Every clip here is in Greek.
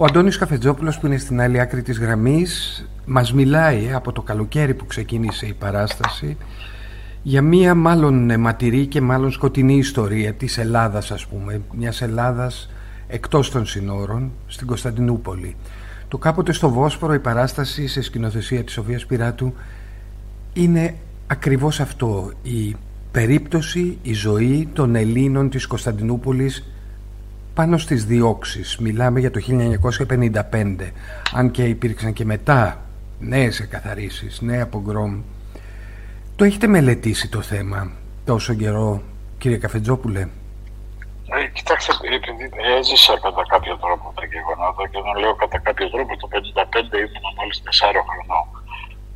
Ο Αντώνης Καφετζόπουλος που είναι στην άλλη άκρη της γραμμής μας μιλάει από το καλοκαίρι που ξεκίνησε η παράσταση για μία μάλλον αιματηρή και μάλλον σκοτεινή ιστορία της Ελλάδας ας πούμε, μιας Ελλάδας εκτός των συνόρων στην Κωνσταντινούπολη. Το κάποτε στο Βόσπορο η παράσταση σε σκηνοθεσία της Σοφίας Πυράτου είναι ακριβώς αυτό η περίπτωση, η ζωή των Ελλήνων της Κωνσταντινούπολης πάνω στις διώξεις. Μιλάμε για το 1955, αν και υπήρξαν και μετά νέες εκαθαρίσεις, νέα πογκρόμ. Το έχετε μελετήσει το θέμα τόσο καιρό, κύριε Καφετζόπουλε; Ε, κοιτάξτε, επειδή έζησα κατά κάποιο τρόπο τα γεγονότα και όταν λέω κατά κάποιο τρόπο το 1955 ήμουν μόλις 4 χρονών.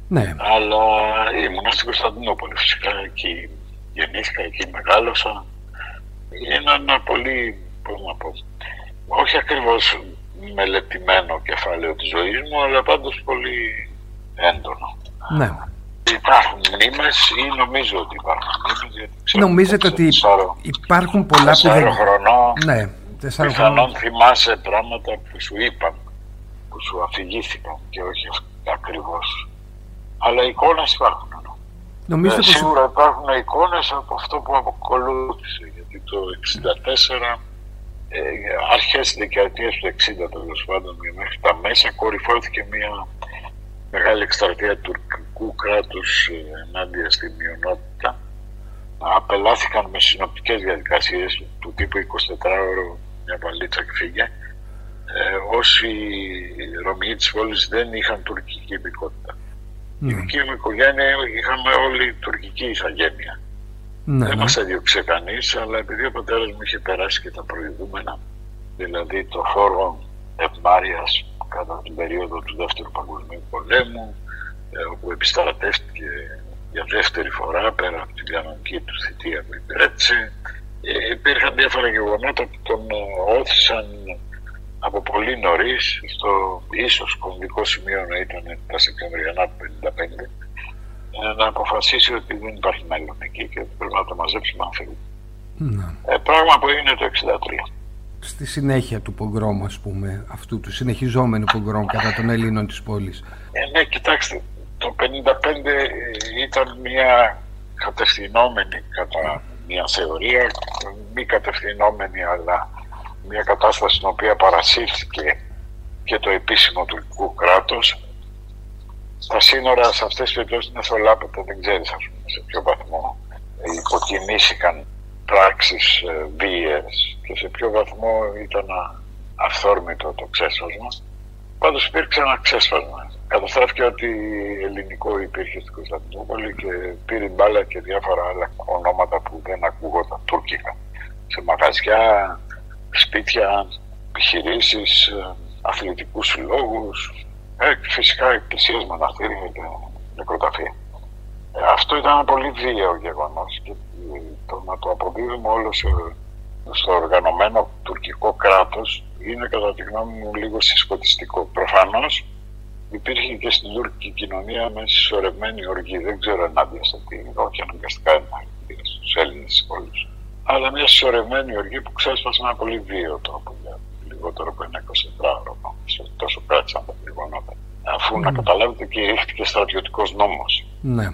Ναι. Αλλά ήμουν στην Κωνσταντινούπολη φυσικά εκεί γεννήθηκα, εκεί μεγάλωσα. Είναι ένα πολύ πώς να πω, όχι ακριβώς μελετημένο κεφάλαιο της ζωής μου, αλλά πάντως πολύ έντονο. Ναι. Υπάρχουν μνήμες ή νομίζω ότι υπάρχουν μνήμες. Νομίζετε ότι υπάρχουν πολλά που δεν... χρονών, ναι, πιθανόν θυμάσαι πράγματα που σου είπαν, που σου αφηγήθηκαν και όχι ακριβώς. Αλλά εικόνες υπάρχουν. Νομίζω ε, σίγουρα υπάρχουν εικόνες από αυτό που αποκολούθησε, γιατί το 1964 ε, αρχές δεκαετίας του 60 τέλος πάντων μέχρι τα μέσα κορυφώθηκε μια μεγάλη εκστρατεία τουρκικού κράτους ε, ενάντια στη μειονότητα απελάθηκαν με συνοπτικές διαδικασίες του τύπου 24ωρο μια παλίτσα και φύγε ε, όσοι Ρωμιοί της πόλης δεν είχαν τουρκική υπηκότητα. Mm. Η δική μου οικογένεια είχαμε όλοι τουρκική ηθαγένεια. Ναι, δεν ναι. μας έδιωξε κανείς, αλλά επειδή ο πατέρας μου είχε περάσει και τα προηγούμενα, δηλαδή το φόρο ευμάρειας κατά την περίοδο του Δεύτερου Παγκοσμίου Πολέμου, ε, όπου επιστρατεύτηκε για δεύτερη φορά πέρα από την κανονική του θητεία που υπηρέτησε. Ε, υπήρχαν διάφορα γεγονότα που τον ε, όθησαν από πολύ νωρίς, στο ίσως κομβικό σημείο να ήταν τα Σεπτεμβριανά του 1955, να αποφασίσει ότι δεν υπάρχει μέλλον εκεί και πρέπει να το μαζέψουμε αν θέλει. Ναι. Ε, πράγμα που έγινε το 1963. Στη συνέχεια του πογκρόμου, ας πούμε, αυτού του συνεχιζόμενου πογκρόμου κατά των Ελλήνων της πόλης. Ε, ναι, κοιτάξτε, το 1955 ήταν μια κατευθυνόμενη κατά μια θεωρία, μη κατευθυνόμενη αλλά μια κατάσταση στην οποία παρασύρθηκε και το επίσημο τουρκικό κράτος τα σύνορα σε αυτές τις περιπτώσεις είναι θολάπετα, δεν ξέρεις ας πούμε, σε ποιο βαθμό υποκινήθηκαν πράξεις ε, βίαιες και σε ποιο βαθμό ήταν αυθόρμητο το ξέσπασμα. Πάντως υπήρξε ένα ξέσπασμα. Καταστράφηκε ότι ελληνικό υπήρχε στην Κωνσταντινούπολη και πήρε μπάλα και διάφορα άλλα ονόματα που δεν ακούγονταν τουρκικά. Σε μαγαζιά, σπίτια, επιχειρήσεις, ε, αθλητικούς συλλόγους, ε, φυσικά εκκλησίες, μοναστήρια και νεκροταφεία. Ε, αυτό ήταν ένα πολύ βίαιο γεγονός και το να το αποδίδουμε όλος σε, στο οργανωμένο τουρκικό κράτος είναι κατά τη γνώμη μου λίγο συσκοτιστικό. Προφανώς υπήρχε και στην τουρκική κοινωνία με συσσωρευμένη οργή. Δεν ξέρω ενάντια σε τι, όχι αναγκαστικά ενάντια στους Έλληνες όλους. Αλλά μια συσσωρευμένη οργή που ξέσπασε ένα πολύ βίαιο τρόπο για λιγότερο από ένα 24 ώρο. Τόσο κράτησαν τα γεγονότα. Αφού να καταλάβετε και ήρθε στρατιωτικός νόμος. Ναι.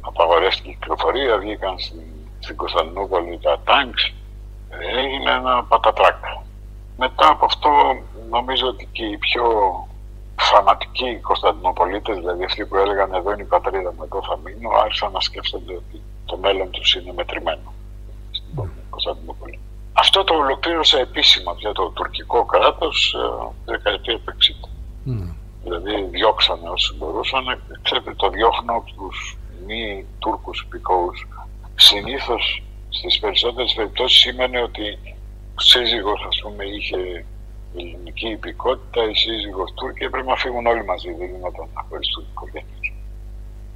Απαγορεύτηκε η κυκλοφορία, βγήκαν στην, στην Κωνσταντινούπολη τα τάγκς. Έγινε ένα πατατράκ. Μετά από αυτό νομίζω ότι και οι πιο φανατικοί Κωνσταντινοπολίτες, δηλαδή αυτοί που έλεγαν εδώ είναι η πατρίδα μου, εδώ θα μείνω, άρχισαν να σκέφτονται ότι το μέλλον τους είναι μετρημένο στην Κωνσταντινούπολη. Αυτό το ολοκλήρωσε επίσημα πια το τουρκικό κράτος ε, δεκαετία του 60. Mm. Δηλαδή διώξανε όσοι μπορούσαν. Ξέρετε, το διώχνω από τους μη Τούρκους υπηκόους. Συνήθως στις περισσότερες περιπτώσεις σήμαινε ότι ο σύζυγος ας πούμε είχε ελληνική υπηκότητα, η σύζυγος Τούρκη έπρεπε να φύγουν όλοι μαζί, δεν γινόταν να χωριστούν οικογένειες.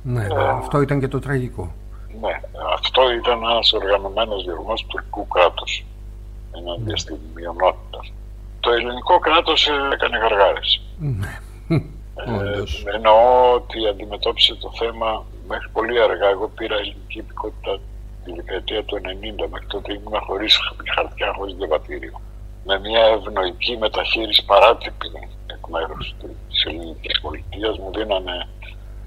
Ναι, ε, αυτό ήταν και το τραγικό. Ναι, αυτό ήταν ένας οργανωμένος διωγμός του τουρκικού κράτους ενάντια στην μειονότητα. Το ελληνικό κράτος έκανε γαργάρες. Ναι. Ε, εννοώ ότι αντιμετώπισε το θέμα μέχρι πολύ αργά. Εγώ πήρα ελληνική υπηκότητα τη δεκαετία του 90, μέχρι τότε ήμουν χωρίς χαρτιά, χωρίς διαβατήριο. Με μια ευνοϊκή μεταχείριση παράτυπη εκ μέρους της ελληνικής πολιτείας μου δίνανε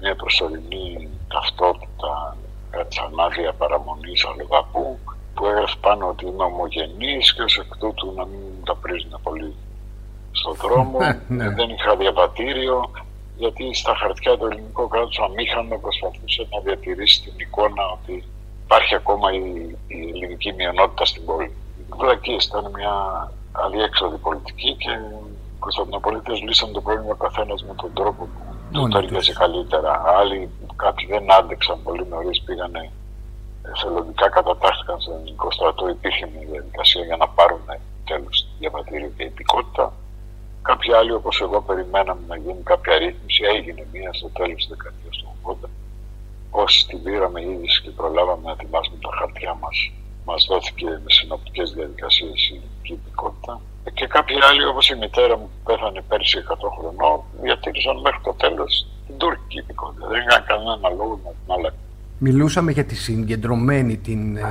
μια προσωρινή ταυτότητα κάτι σαν άδεια παραμονής αλλοδαπού που έγραφε πάνω ότι είμαι ομογενής και ως εκ τούτου να μην τα πρίζουν πολύ στον δρόμο. ναι. Δεν είχα διαβατήριο γιατί στα χαρτιά του ελληνικού κράτους αμήχανο προσπαθούσε να διατηρήσει την εικόνα ότι υπάρχει ακόμα η, η ελληνική μειονότητα στην πόλη. Οι ήταν μια αδιέξοδη πολιτική και οι Κωνσταντινοπολίτες λύσαν το πρόβλημα ο καθένας με τον τρόπο που το ταιριάζει καλύτερα. Άλλοι κάποιοι δεν άντεξαν πολύ νωρίς, πήγανε εθελοντικά κατατάχθηκαν στον ελληνικό στρατό. Υπήρχε μια διαδικασία για να πάρουν τέλος διαβατήριο και υπηκότητα. Κάποιοι άλλοι, όπως εγώ, περιμέναμε να γίνει κάποια ρύθμιση. Έγινε μία στο τέλος της δεκαετίας του 80. Όσοι την πήραμε ήδη και προλάβαμε να ετοιμάσουμε τα χαρτιά μας, μας δόθηκε με συνοπτικές διαδικασίες η ελληνική υπηκότητα. Και κάποιοι άλλοι, όπως η μητέρα μου που πέθανε πέρσι 100 χρονών, διατήρησαν μέχρι το τέλος την τουρκική υπηκότητα. Δεν είχαν κανένα λόγο να την αλλάξουν. Μιλούσαμε για τη συγκεντρωμένη την ε,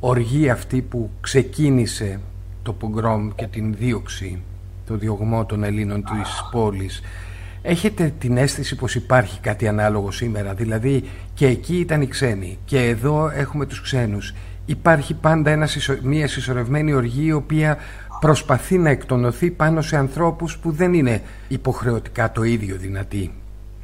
οργή αυτή που ξεκίνησε το πογκρόμ και την δίωξη, το διωγμό των Ελλήνων της πόλης. Έχετε την αίσθηση πως υπάρχει κάτι ανάλογο σήμερα, δηλαδή και εκεί ήταν οι ξένοι και εδώ έχουμε τους ξένους. Υπάρχει πάντα ένα, μια συσσωρευμένη οργή η οποία προσπαθεί να εκτονωθεί πάνω σε ανθρώπους που δεν είναι υποχρεωτικά το ίδιο δυνατοί.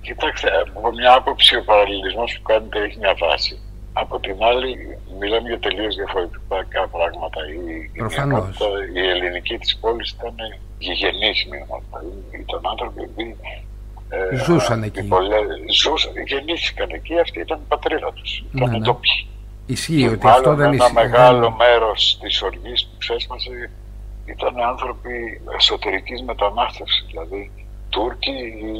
Κοιτάξτε, από μια άποψη ο παραλληλισμός που κάνετε έχει μια βάση. Από την άλλη, μιλάμε για τελείως διαφορετικά πράγματα. Η, η, η ελληνική της πόλης ήταν γηγενής μειονότητα. Ήταν άνθρωποι που ε, ζούσαν εκεί. Πολλές, ζούσαν, γεννήθηκαν εκεί, αυτή ήταν η πατρίδα τους. Ήταν ναι, ναι. ντόπιοι. Ισχύει ότι αυτό δεν ισχύει. Ένα μεγάλο μέρος της οργής που ξέσπασε ήταν άνθρωποι εσωτερικής μετανάστευσης. Δηλαδή Τούρκοι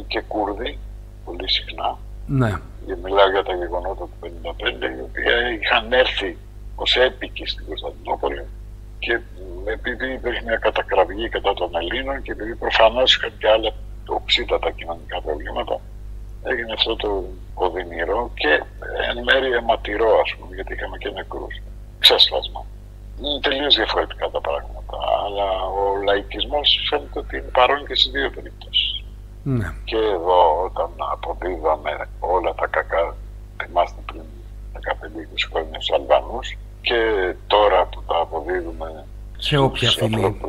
και Κούρδοι πολύ συχνά. Ναι. Και μιλάω για τα γεγονότα του 1955, οι οποίοι είχαν έρθει ως έπικοι στην Κωνσταντινούπολη και επειδή υπήρχε μια κατακραυγή κατά των Ελλήνων και επειδή προφανώς είχαν και άλλα οξύτατα κοινωνικά προβλήματα, έγινε αυτό το οδυνηρό και εν μέρει αιματηρό, ας πούμε, γιατί είχαμε και νεκρούς. Ξέσπασμα. Είναι τελείως διαφορετικά τα πράγματα. Αλλά ο λαϊκισμός φαίνεται ότι είναι παρόν και στι δύο περιπτώσεις. Ναι. Και εδώ όταν αποδίδαμε όλα τα κακά, θυμάστε πριν 15-20 χρόνια στους Αλβανούς και τώρα που τα αποδίδουμε σε όποια φυλή.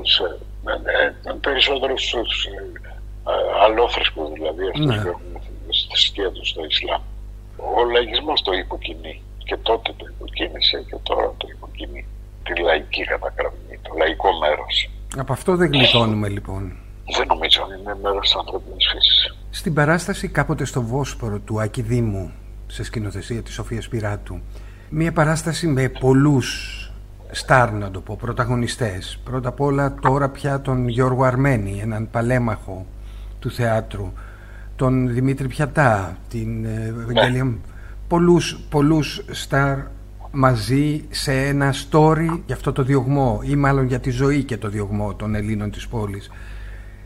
Ναι, ναι, περισσότερο στους ε, αλόθρησκους δηλαδή αυτούς ναι. που έχουν στη θρησκεία τους στο Ισλάμ. Ο λαϊκισμός το υποκινεί και τότε το υποκίνησε και τώρα το υποκινεί. Τη λαϊκή κατακραυγή, το λαϊκό μέρος. Από αυτό δεν γλιτώνουμε λοιπόν. Δεν νομίζω ότι είναι μέρος της ανθρώπινης φύσης. Στην παράσταση κάποτε στο Βόσπορο του Άκη Δήμου, σε σκηνοθεσία της Σοφίας Πυράτου, μια παράσταση με πολλούς στάρ, να το πω, πρωταγωνιστές. Πρώτα απ' όλα τώρα πια τον Γιώργο Αρμένη, έναν παλέμαχο του θεάτρου, τον Δημήτρη Πιατά, την ε, ναι. Ευαγγελία... Ναι. Πολλούς, πολλούς στάρ μαζί σε ένα story για αυτό το διωγμό ή μάλλον για τη ζωή και το διωγμό των Ελλήνων της πόλης.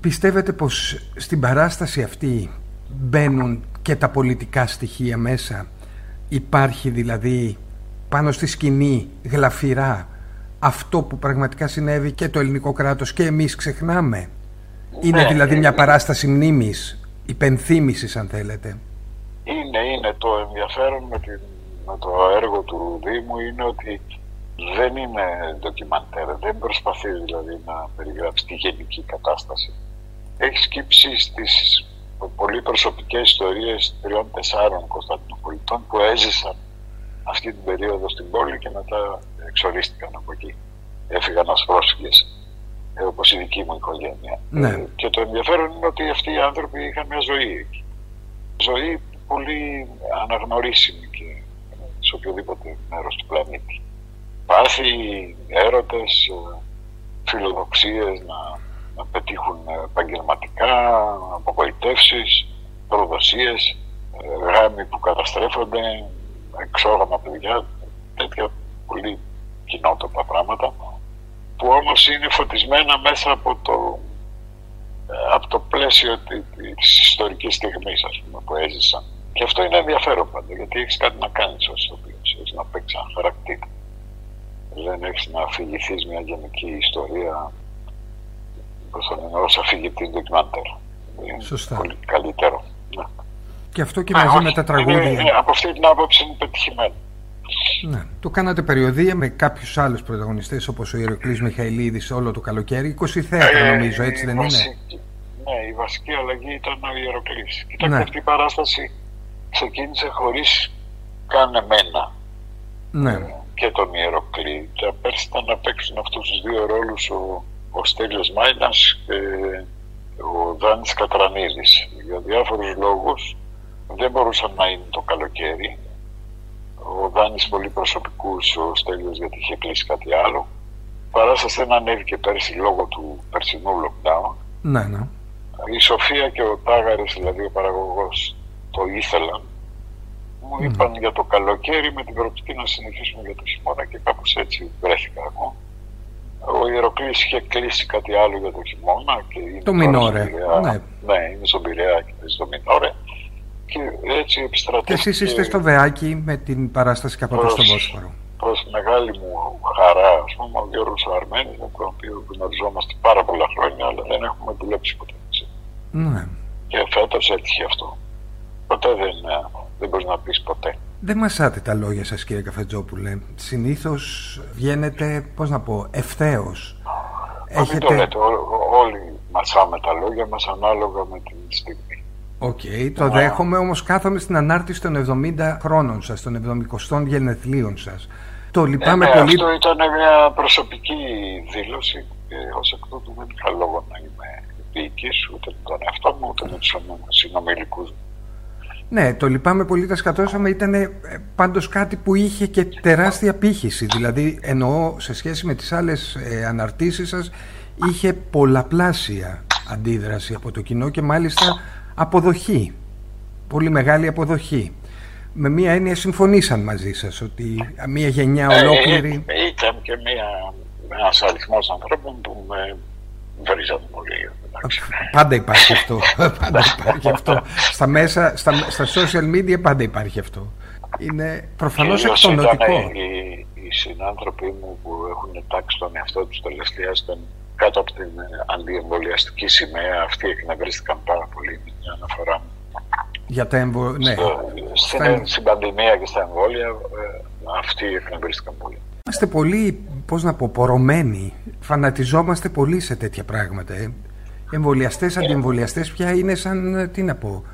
Πιστεύετε πως στην παράσταση αυτή μπαίνουν και τα πολιτικά στοιχεία μέσα; Υπάρχει δηλαδή πάνω στη σκηνή γλαφυρά αυτό που πραγματικά συνέβη και το ελληνικό κράτος και εμείς ξεχνάμε; Είναι ναι, δηλαδή μια παράσταση μνήμης, υπενθύμησης αν θέλετε; Είναι, είναι. Το ενδιαφέρον με, την, με το έργο του Δήμου είναι ότι δεν είναι ντοκιμαντέρ, δεν προσπαθεί δηλαδή να περιγράψει τη γενική κατάσταση έχει σκύψει στις πολύ προσωπικές ιστορίες τριών-τεσσάρων Κωνσταντινοπολιτών που έζησαν αυτή την περίοδο στην πόλη και μετά εξορίστηκαν από εκεί. Έφυγαν ως πρόσφυγες, ε, όπως η δική μου οικογένεια. Ναι. Ε, και το ενδιαφέρον είναι ότι αυτοί οι άνθρωποι είχαν μια ζωή εκεί. Ζωή πολύ αναγνωρίσιμη και σε οποιοδήποτε μέρος του πλανήτη. Πάθη, έρωτες, ε, φιλοδοξίες να να πετύχουν επαγγελματικά, απογοητεύσεις, προδοσίες, ε, γάμοι που καταστρέφονται, εξόγαμα παιδιά, τέτοια πολύ κοινότοπα πράγματα που όμως είναι φωτισμένα μέσα από το, ε, από το πλαίσιο της ιστορικής στιγμής ας πούμε, που έζησαν. Και αυτό είναι ενδιαφέρον πάντα, γιατί έχεις κάτι να κάνεις ως ηθοποιός, έχεις να παίξεις ένα χαρακτήρα. Δεν έχεις να αφηγηθείς μια γενική ιστορία ως αφηγητής ντοκιμαντέρ. Σωστά. πολύ καλύτερο. Ναι. Και αυτό και μαζί με τα τραγούδια. Είναι, από αυτή την άποψη είναι πετυχημένο. Ναι. Το κάνατε περιοδία με κάποιους άλλους πρωταγωνιστές όπως ο Ηρωκλή Μιχαηλίδης όλο το καλοκαίρι. 20 θέατρα ε, νομίζω, έτσι δεν βασική, είναι. Ναι, η βασική αλλαγή ήταν ο Ιεροκλής. Κοιτάξτε, ναι. αυτή η παράσταση ξεκίνησε χωρίς καν εμένα. Ναι. Και τον Ιεροκλή. Τα πέρσι ήταν να παίξουν αυτούς τους δύο ρόλους ο, ο Στέλιος Μάινας και ο Δάνης Κατρανίδης. Για διάφορους λόγους δεν μπορούσαν να είναι το καλοκαίρι ο Δάνης πολύ προσωπικούς, ο Στέλιος γιατί είχε κλείσει κάτι άλλο. Παράσταση δεν ανέβηκε πέρσι λόγω του περσινού lockdown. Ναι, ναι. Η Σοφία και ο Τάγαρης, δηλαδή ο παραγωγός, το ήθελαν. Μου είπαν για το καλοκαίρι με την προοπτική να συνεχίσουμε για το χειμώνα και κάπως έτσι βρέθηκα εγώ. Ο Ιεροκλής είχε κλείσει κάτι άλλο για το χειμώνα. Και το Μινόρε. Ναι. ναι, είναι στον Πειραιά και στο Μινόρε και έτσι επιστρατεύτηκε. Και εσείς είστε στο Βεάκι με την παράσταση Καπατό στον Πόσφορο. Προς μεγάλη μου χαρά, ας πούμε, ο Γιώργος Αρμένης, με τον οποίο γνωριζόμαστε πάρα πολλά χρόνια, αλλά δεν έχουμε δουλέψει ποτέ. Ναι. Και φέτος έτυχε αυτό. Ποτέ δεν, δεν μπορείς να πεις ποτέ. Δεν μασάτε τα λόγια σας κύριε Καφετζόπουλε. Συνήθως βγαίνετε, πώς να πω, ευθέως. Έχετε... Μην το λέτε, όλοι μασάμε τα λόγια μας ανάλογα με την στιγμή. OK, okay, το δέχομαι, όμως κάθομαι στην ανάρτηση των 70 χρόνων σας, των 70 γενεθλίων σας. Το λυπάμαι ε, ναι, πολύ. Αυτό ήταν μια προσωπική δήλωση και ως εκ τούτου δεν είχα λόγο να είμαι διπλωματικός ούτε με τον εαυτό μου ούτε με τους συνομηλίκους μου. Ναι, το λυπάμαι πολύ, τα σκατώσαμε. Ήταν ε, πάντως κάτι που είχε και τεράστια απήχηση. Δηλαδή, εννοώ σε σχέση με τις άλλες ε, αναρτήσεις σας, είχε πολλαπλάσια αντίδραση από το κοινό και μάλιστα αποδοχή. Πολύ μεγάλη αποδοχή. Με μία έννοια συμφωνήσαν μαζί σας ότι μία γενιά ε, ολόκληρη... Ε, ήταν και μία, ένας αριθμός ανθρώπων που με βρίζαν πολύ. Πάντα υπάρχει αυτό. πάντα υπάρχει αυτό. Στα μέσα, στα, στα social media πάντα υπάρχει αυτό. Είναι προφανώς εκτονοτικό. Οι, οι συνάνθρωποι μου που έχουν τάξει τον εαυτό τους τελευταία στον κάτω από την αντιεμβολιαστική σημαία αυτή εκνευρίστηκαν πάρα πολύ με την αναφορά μου. Για τα εμβο... ναι. στην, στην πανδημία και στα εμβόλια ε, αυτοί εκνευρίστηκαν πολύ. Είμαστε πολύ, πώς να πω, πορωμένοι. Φανατιζόμαστε πολύ σε τέτοια πράγματα. Ε. Εμβολιαστές, αντιεμβολιαστές πια είναι σαν, τι να πω,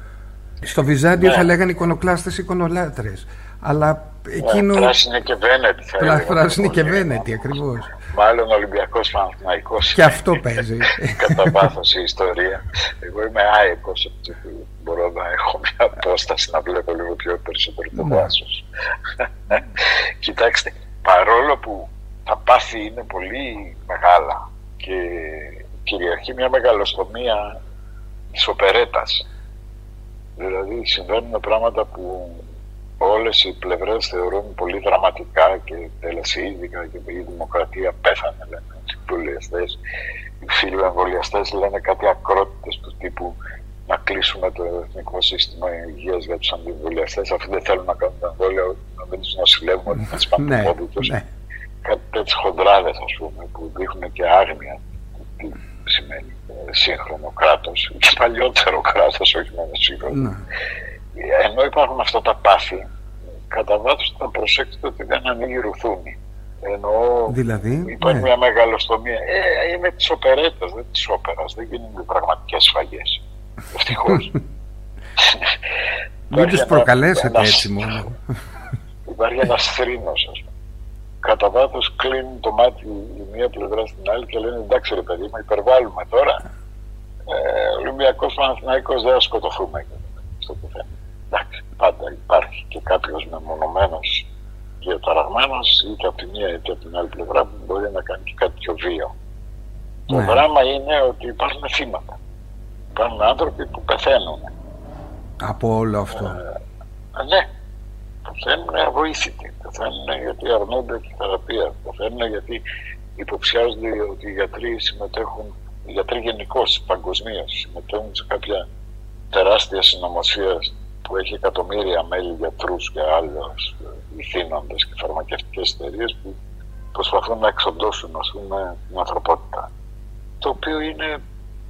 στο Βυζάντιο ναι. θα λέγανε εικονοκλάστες, εικονολάτρες. Αλλά εκείνο... Πράσινη και Βένετη θα έλεγα. Πράσινη και Βένετη, ακριβώς. Μάλλον Ολυμπιακός Παναθυναϊκό. Και αυτό παίζει. Κατά βάθο η ιστορία. Εγώ είμαι άϊκος, μπορώ να έχω μια απόσταση να βλέπω λίγο πιο περισσότερο το δάσο. Ναι. Κοιτάξτε, παρόλο που τα πάθη είναι πολύ μεγάλα και κυριαρχεί μια μεγαλοστομία της οπερέτας. Δηλαδή συμβαίνουν πράγματα που όλες οι πλευρές θεωρούν πολύ δραματικά και τελεσίδικα και η δημοκρατία πέθανε λένε οι εμβολιαστές. Οι φιλοεμβολιαστές λένε κάτι ακρότητες του τύπου να κλείσουμε το εθνικό σύστημα υγείας για τους αντιεμβολιαστές αφού δεν θέλουν να κάνουν τα εμβόλια να μην τους νοσηλεύουμε να τις πάμε ναι. κάτι τέτοιες χοντράδες ας πούμε που δείχνουν και άγνοια τι σημαίνει ε, σύγχρονο κράτος και παλιότερο κράτος όχι μόνο σύγχρονο ναι ενώ υπάρχουν αυτά τα πάθη, κατά βάθος θα προσέξετε ότι δεν ανοίγει ρουθούνη. Ενώ δηλαδή, υπάρχει ναι. μια μεγαλοστομία. Ε, είναι της οπερέτας, δεν της όπερας. Δεν γίνονται πραγματικές σφαγές. Ευτυχώς. Μην τους προκαλέσετε έτσι μόνο. Υπάρχει ένα θρήνο, ας πούμε. Κατά βάθος κλείνουν το μάτι η μία πλευρά στην άλλη και λένε εντάξει ρε παιδί μου, υπερβάλλουμε τώρα. Ε, Ολυμπιακός Παναθηναϊκός δεν θα σκοτωθούμε στο πουθενά εντάξει, πάντα υπάρχει και κάποιος μεμονωμένος διαταραγμένος είτε από τη μία είτε από την άλλη πλευρά που μπορεί να κάνει και κάτι πιο βίο. Το ναι. δράμα είναι ότι υπάρχουν θύματα. Υπάρχουν άνθρωποι που πεθαίνουν. Από όλο αυτό. Ε, ναι. Πεθαίνουν αβοήθητοι. Πεθαίνουν γιατί αρνούνται τη θεραπεία. Πεθαίνουν γιατί υποψιάζονται ότι οι γιατροί συμμετέχουν, οι γιατροί γενικώς παγκοσμίω συμμετέχουν σε κάποια τεράστια συνωμοσία που έχει εκατομμύρια μέλη γιατρούς και άλλους ηθήνοντες και φαρμακευτικές εταιρείες που προσπαθούν να εξοντώσουν ας πούμε, την ανθρωπότητα. Το οποίο είναι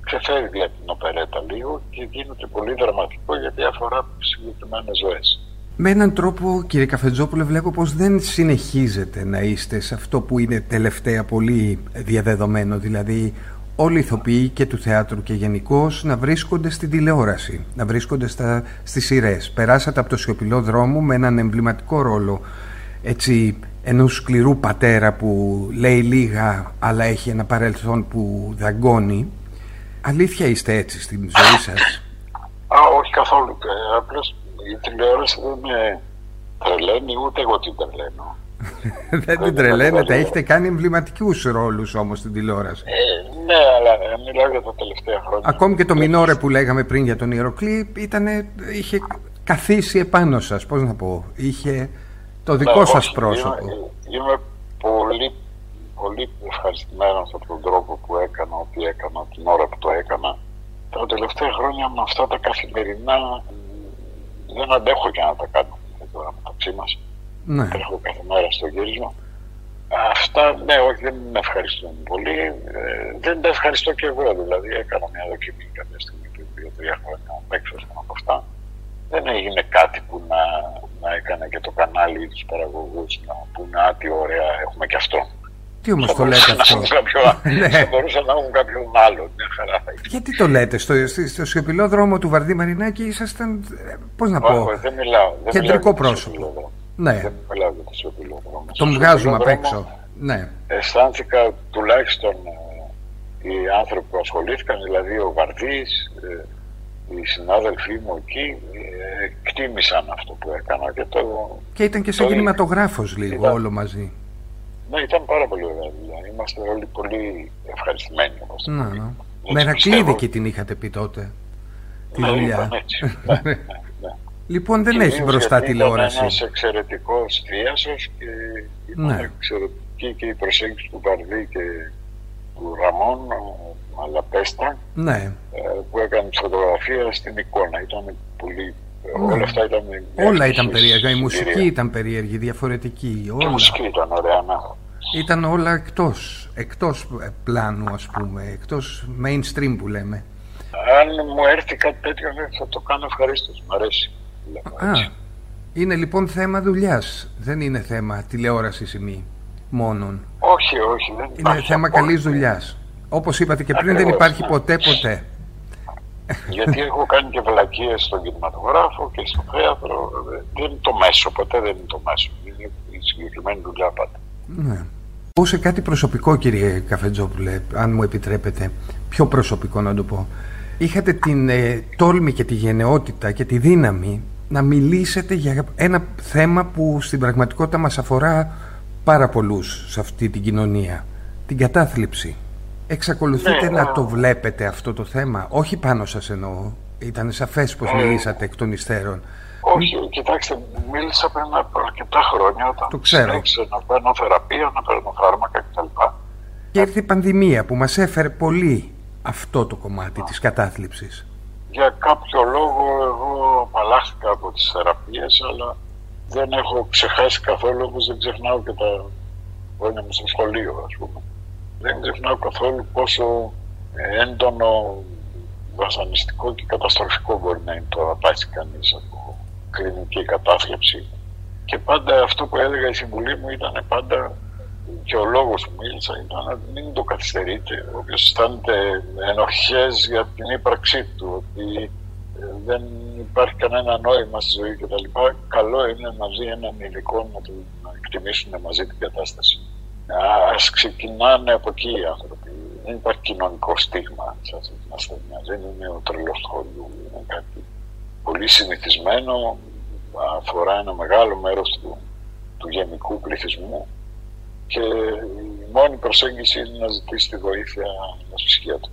ξεφεύγει από την οπερέτα λίγο και γίνεται πολύ δραματικό γιατί αφορά συγκεκριμένες ζωές. Με έναν τρόπο, κύριε Καφετζόπουλε, βλέπω πως δεν συνεχίζετε να είστε σε αυτό που είναι τελευταία πολύ διαδεδομένο, δηλαδή όλοι οι ηθοποιοί και του θεάτρου και γενικώ να βρίσκονται στην τηλεόραση, να βρίσκονται στα, στις σειρές. Περάσατε από το σιωπηλό δρόμο με έναν εμβληματικό ρόλο έτσι ενός σκληρού πατέρα που λέει λίγα αλλά έχει ένα παρελθόν που δαγκώνει. Αλήθεια είστε έτσι στην ζωή σας; Α, όχι καθόλου. Ε, απλώς η τηλεόραση δεν με τρελαίνει ούτε εγώ την τρελαίνω. δεν την τρελαίνετε, έχετε κάνει εμβληματικούς ρόλους όμως στην τηλεόραση. Ε, ναι, αλλά μιλάω για τα τελευταία χρόνια. Ακόμη και το Μινόρε που λέγαμε πριν για τον Ιεροκλή ήτανε, είχε καθίσει επάνω σας. Πώς να πω, είχε το ναι, δικό ναι, σας πρόσωπο. Είμαι, είμαι, πολύ, πολύ ευχαριστημένο από τον τρόπο που έκανα, ότι έκανα την ώρα που το έκανα. Τα τελευταία χρόνια με αυτά τα καθημερινά δεν αντέχω για να τα κάνω τώρα μεταξύ μας. Ναι. Τρέχω κάθε μέρα στο γύρισμα. Αυτά, ναι, όχι, δεν με ευχαριστούν πολύ. Ε, δεν τα ευχαριστώ και εγώ. Δηλαδή, έκανα μια δοκιμή κάποια στιγμή πριν δύο-τρία χρόνια έξω από αυτά. Δεν έγινε κάτι που να, να έκανε και το κανάλι ή τους παραγωγούς να πούνε Α, τι ωραία, έχουμε και αυτό. Τι όμως το λέτε αυτό; ναι. Θα μπορούσα να έχουν κάποιον άλλο. Μια χαρά. Γιατί το λέτε, στο, στο σιωπηλό δρόμο του Βαρδί Μαρινάκη ήσασταν, πώς να πω, δεν μιλάω, δεν κεντρικό πρόσωπο. Ναι. Δεν μιλάω για το σιωπηλό δρόμο. Τον βγάζουμε απ' έξω. Ναι. Αισθάνθηκα τουλάχιστον ε, οι άνθρωποι που ασχολήθηκαν, δηλαδή ο Βαρδής, ε, οι συνάδελφοί μου εκεί ε, εκτίμησαν αυτό που έκανα. Και, το, και ήταν και σε κινηματογράφος λίγο ήταν, όλο μαζί. Ναι, ήταν πάρα πολύ ωραία δουλειά. Είμαστε όλοι πολύ ευχαριστημένοι. Όπως να, ναι. Μερακλείδη και την είχατε πει τότε. Τη ναι, δουλειά. Έτσι. ναι, ναι, ναι. Λοιπόν, δεν έχει μπροστά τηλεόραση. Ήταν ένας εξαιρετικός θίασο και ήταν ναι. εξαιρετική και η προσέγγιση του Παρδί και του Ραμών Μαλαπέστα ναι. Ε, που έκανε τη φωτογραφία στην εικόνα. Ήταν πολύ ναι. Όλα αυτά ήταν. Όλα ήταν περίεργα. Η μουσική ήταν περίεργη, διαφορετική. Όλα. Η μουσική ήταν ωραία, ναι. Ήταν όλα εκτός, εκτός πλάνου ας πούμε, εκτός mainstream που λέμε. Αν μου έρθει κάτι τέτοιο θα το κάνω ευχαρίστως. Μ' αρέσει. Α, είναι λοιπόν θέμα δουλειάς. Δεν είναι θέμα τηλεόραση ή μη μόνον. Όχι, όχι. Δεν είναι θέμα καλής δουλειάς. Όπως είπατε και πριν, δεν υπάρχει ποτέ ποτέ. Γιατί έχω κάνει και βλακίες στον κινηματογράφο και στο θέατρο. Δεν είναι το μέσο, ποτέ δεν είναι το μέσο. Είναι η συγκεκριμένη δουλειά πάντα. Ναι. Πω σε κάτι προσωπικό, κύριε Καφετζόπουλε, αν μου επιτρέπετε, πιο προσωπικό να το πω. Είχατε την ε, τόλμη και τη γενναιότητα και τη δύναμη να μιλήσετε για ένα θέμα που στην πραγματικότητα μας αφορά πάρα πολλούς σε αυτή την κοινωνία. Την κατάθλιψη; Εξακολουθείτε ναι, να το βλέπετε αυτό το θέμα, όχι πάνω σας εννοώ. Ήταν σαφές πως ναι. μιλήσατε εκ των υστέρων. Όχι, κοιτάξτε, μίλησα πριν από αρκετά χρόνια όταν το ξέρω. να παίρνω θεραπεία, να παίρνω φάρμακα κτλ. Και ήρθε η πανδημία που μας έφερε πολύ αυτό το κομμάτι της κατάθλιψης. Για κάποιο λόγο εγώ απαλλάχθηκα από τις θεραπείες, αλλά δεν έχω ξεχάσει καθόλου, όπως δεν ξεχνάω και τα χρόνια μου στο σχολείο, ας πούμε. Δεν ξεχνάω καθόλου πόσο έντονο, βασανιστικό και καταστροφικό μπορεί να είναι το να πάσει κανείς από κλινική κατάθλιψη. Και πάντα αυτό που έλεγα η συμβουλή μου ήταν πάντα και ο λόγος που μίλησα ήταν να μην το καθυστερείτε. Όποιος αισθάνεται ενοχές για την ύπαρξή του, ότι ε, δεν υπάρχει κανένα νόημα στη ζωή κτλ. Καλό είναι να ζει έναν υλικό να, του, να εκτιμήσουν μαζί την κατάσταση. Α ξεκινάνε από εκεί οι άνθρωποι. Δεν υπάρχει κοινωνικό στίγμα σε αυτή την ασθένεια. Δεν είναι ο τρελός του χωριού. Είναι κάτι πολύ συνηθισμένο. Αφορά ένα μεγάλο μέρος του, του γενικού πληθυσμού και η μόνη προσέγγιση είναι να ζητήσει τη βοήθεια στα ψυχία του.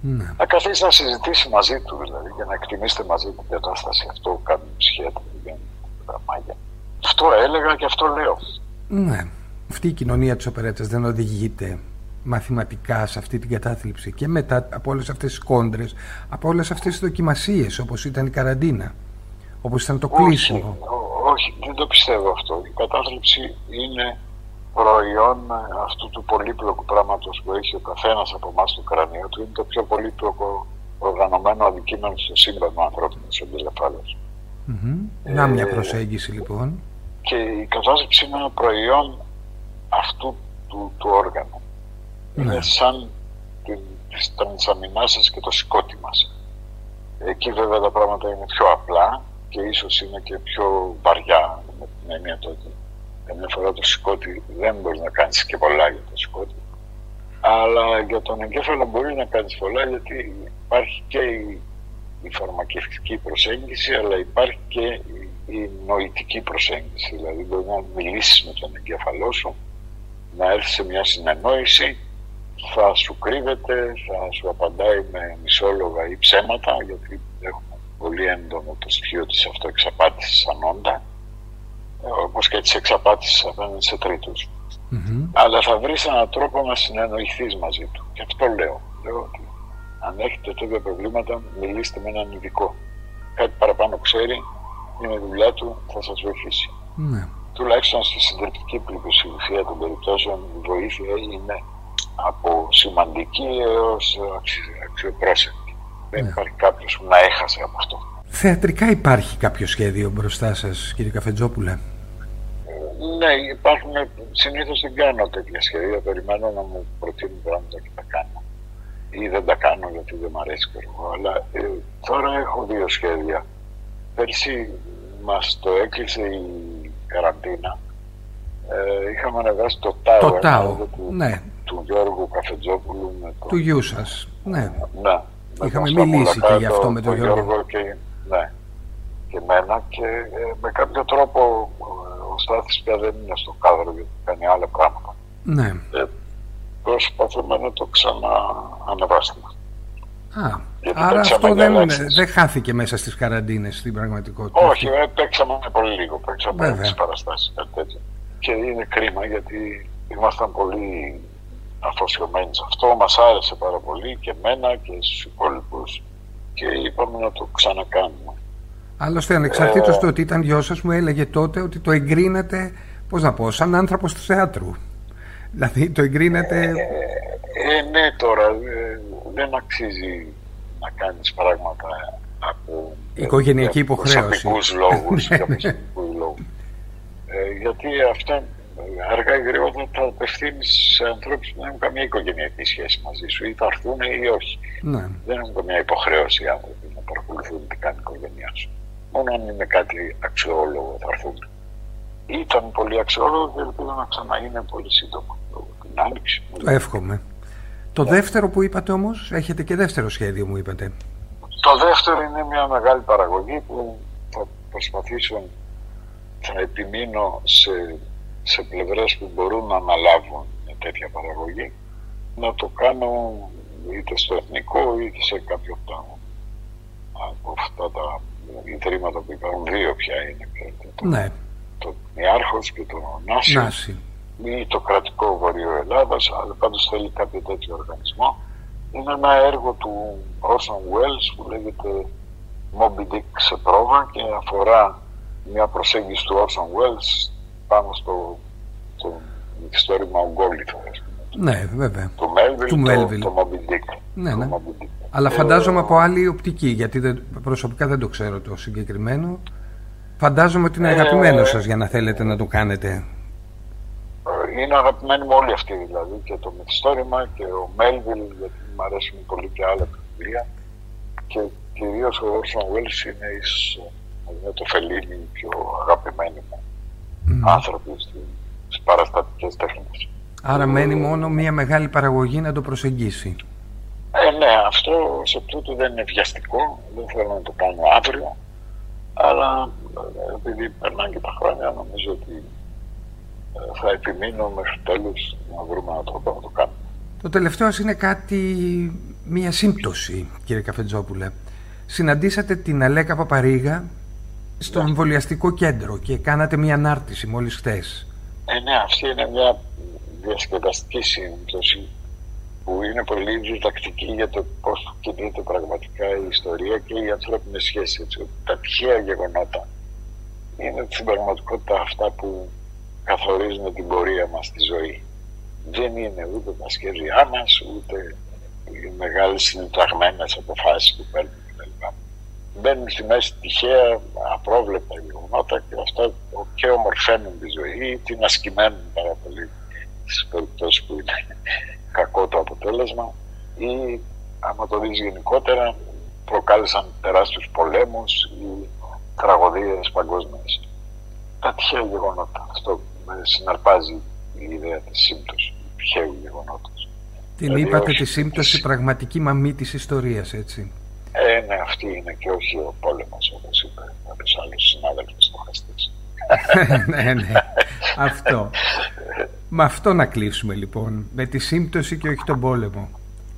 Ναι. Να καθίσει να συζητήσει μαζί του δηλαδή και να εκτιμήσετε μαζί την κατάσταση. Αυτό κάνει η ψυχία του. Αυτό έλεγα και αυτό λέω. Ναι. Αυτή η κοινωνία της οπερέτας δεν οδηγείται μαθηματικά σε αυτή την κατάθλιψη και μετά από όλες αυτές τις κόντρες, από όλες αυτές τις δοκιμασίες όπως ήταν η καραντίνα, όπως ήταν το κλείσιμο. Όχι, όχι, δεν το πιστεύω αυτό. Η κατάθλιψη είναι προϊόν αυτού του πολύπλοκου πράγματος που έχει ο καθένας από εμάς στο κρανίο του είναι το πιο πολύπλοκο οργανωμένο αντικείμενο στο σύμπαν του ανθρώπινου εγκεφάλου. Mm-hmm. Να μια προσέγγιση λοιπόν. Και η κατάσταση είναι ένα προϊόν αυτού του, του όργανου. Ναι. Είναι σαν την, τις και το σηκώτη μας. Εκεί βέβαια τα πράγματα είναι πιο απλά και ίσως είναι και πιο βαριά με την έννοια το ότι καμιά φορά το σηκώτη δεν μπορείς να κάνεις και πολλά για το σηκώτη. Αλλά για τον εγκέφαλο μπορεί να κάνεις πολλά γιατί υπάρχει και η, η φαρμακευτική προσέγγιση αλλά υπάρχει και η, η νοητική προσέγγιση. Δηλαδή μπορεί να μιλήσεις με τον εγκέφαλό σου, να έρθει σε μια συνεννόηση θα σου κρύβεται, θα σου απαντάει με μισόλογα ή ψέματα, γιατί έχουμε πολύ έντονο το στοιχείο της αυτοεξαπάτησης σαν όντα, όπως και της εξαπάτησης απέναντι σε τριτους Αλλά θα βρεις έναν τρόπο να συνεννοηθείς μαζί του. Και αυτό λέω. Λέω ότι αν έχετε τέτοια προβλήματα, μιλήστε με έναν ειδικό. Κάτι παραπάνω ξέρει, είναι δουλειά του, θα σας βοηθήσει. Mm-hmm. Τουλάχιστον στη συντριπτική πλειοψηφία των περιπτώσεων η βοήθεια είναι από σημαντική έως αξιοπρόσεκτη. Δεν ναι. υπάρχει κάποιος που να έχασε από αυτό. Θεατρικά υπάρχει κάποιο σχέδιο μπροστά σας, κύριε Καφετζόπουλε; Ναι, υπάρχουν. Συνήθως δεν κάνω τέτοια σχέδια. Περιμένω να μου προτείνουν πράγματα και τα κάνω. Ή δεν τα κάνω γιατί δεν μου αρέσει εγώ. Αλλά ε, τώρα έχω δύο σχέδια. Πέρσι μας το έκλεισε η καραντίνα. Ε, είχαμε ανεβάσει το ΤΑΟ. Το ΤΑΟ, ναι του Γιώργου Καφετζόπουλου. Με Του γιού σας. Ναι. ναι. Είχαμε μιλήσει και γι' αυτό με τον Γιώργο. Γιώργο και, ναι. και εμένα και ε, με κάποιο τρόπο ε, ο Στάθης πια δεν είναι στο κάδρο γιατί κάνει άλλα πράγματα. Ναι. Ε, προσπαθούμε να το ξαναανεβάσουμε. Α, άρα αυτό δεν, δεν χάθηκε μέσα στις καραντίνες στην πραγματικότητα. Όχι, ε, παίξαμε πολύ λίγο, παίξαμε τις παραστάσεις κάτι τέτοιο. Και είναι κρίμα γιατί ήμασταν πολύ αφοσιωμένοι σε αυτό. Μας άρεσε πάρα πολύ και εμένα και στους υπόλοιπους και είπαμε να το ξανακάνουμε. Άλλωστε, ανεξαρτήτως ε, του ότι ήταν γιος σας, μου έλεγε τότε ότι το εγκρίνεται, πώς να πω, σαν άνθρωπος του θεάτρου. Δηλαδή, το εγκρίνεται... Ε, ε, ναι, τώρα, ε, δεν αξίζει να κάνεις πράγματα από... Οικογενειακή υποχρέωση. λόγους, για λόγους. Ε, γιατί αυτά αργά ή γρήγορα θα απευθύνεις σε ανθρώπους που δεν έχουν καμία οικογενειακή σχέση μαζί σου ή θα έρθουν ή όχι. Ναι. Δεν έχουν καμία υποχρέωση οι άνθρωποι να παρακολουθούν τι κάνει η οικογένειά σου. Μόνο αν είναι κάτι αξιόλογο θα έρθουν. Ήταν πολύ αξιόλογο και ελπίζω να ξαναείνει πολύ σύντομα. Την άνοιξη. Το εύχομαι. Το ναι. δεύτερο που είπατε όμως, έχετε και δεύτερο σχέδιο μου είπατε. Το δεύτερο είναι μια μεγάλη παραγωγή που θα προσπαθήσω θα επιμείνω σε σε πλευρές που μπορούν να αναλάβουν μια τέτοια παραγωγή να το κάνω είτε στο εθνικό είτε σε κάποιο από, από αυτά τα ιδρύματα που υπάρχουν δύο πια είναι το, ναι. το Νιάρχος και το Νάση, Νάση ή το κρατικό Βορείο Ελλάδας αλλά πάντως θέλει κάποιο τέτοιο οργανισμό είναι ένα έργο του Orson Welles που λέγεται Moby Dick σε πρόβα και αφορά μια προσέγγιση του Orson Welles πάνω στο το μυθιστόρημα Ογκόλυθο. Ναι, βέβαια. Το Melville, του Melville. το, το Moby Dick. Ναι, ναι. Αλλά φαντάζομαι από άλλη οπτική, γιατί δεν, προσωπικά δεν το ξέρω το συγκεκριμένο. Φαντάζομαι ότι είναι ε, αγαπημένος σας για να θέλετε να το κάνετε. Είναι αγαπημένοι μου όλοι αυτοί δηλαδή και το μυθιστόρημα και ο Melville γιατί μου αρέσουν πολύ και άλλα βιβλία και κυρίως ο Orson Welles είναι εις, με το Φελίνι πιο αγαπημένοι μου mm. άνθρωποι στις παραστατικές τέχνες. Άρα μένει μόνο μια μεγάλη παραγωγή να το προσεγγίσει. Ε, ναι, αυτό σε τούτο δεν είναι βιαστικό, δεν θέλω να το κάνω αύριο, αλλά ε, επειδή περνάνε και τα χρόνια νομίζω ότι ε, θα επιμείνω μέχρι τέλους να βρούμε έναν τρόπο να το κάνουμε. Το τελευταίο είναι κάτι, μια σύμπτωση κύριε Καφετζόπουλε. Συναντήσατε την Αλέκα Παπαρίγα στο εμβολιαστικό κέντρο και κάνατε μια ανάρτηση μόλις χθες. Ε, ναι, αυτή είναι μια διασκεδαστική σύμπτωση που είναι πολύ διδακτική για το πώς κινείται πραγματικά η ιστορία και οι ανθρώπινες σχέσεις. Έτσι. Τα τυχαία γεγονότα είναι στην πραγματικότητα αυτά που καθορίζουν την πορεία μας στη ζωή. Δεν είναι ούτε τα σχέδιά μας, ούτε οι μεγάλες συνταγμένες αποφάσεις που παίρνουν κλπ. Μπαίνουν στη μέση τυχαία απρόβλεπτα γεγονότα και αυτό και ομορφαίνουν τη ζωή, την ασκημένουν πάρα πολύ στις περιπτώσεις που είναι κακό το αποτέλεσμα ή άμα το δεις γενικότερα προκάλεσαν τεράστιους πολέμους ή τραγωδίες παγκόσμιες. Τα τυχαία γεγονότα. Αυτό με συναρπάζει η ιδέα της σύμπτωσης του τυχαίου γεγονότος. Την δηλαδή, είπατε τη σύμπτωση πραγματική μαμή της ιστορίας, έτσι. Ε, ναι, αυτή είναι και όχι ο πόλεμος, όπως είπε κάποιος άλλος συνάδελφος στοχαστής. ναι, ναι, αυτό. Με αυτό να κλείσουμε λοιπόν, με τη σύμπτωση και όχι τον πόλεμο.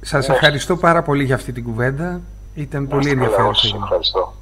Σας ευχαριστώ πάρα πολύ για αυτή την κουβέντα. Ήταν πολύ ενδιαφέρον. Ευχαριστώ.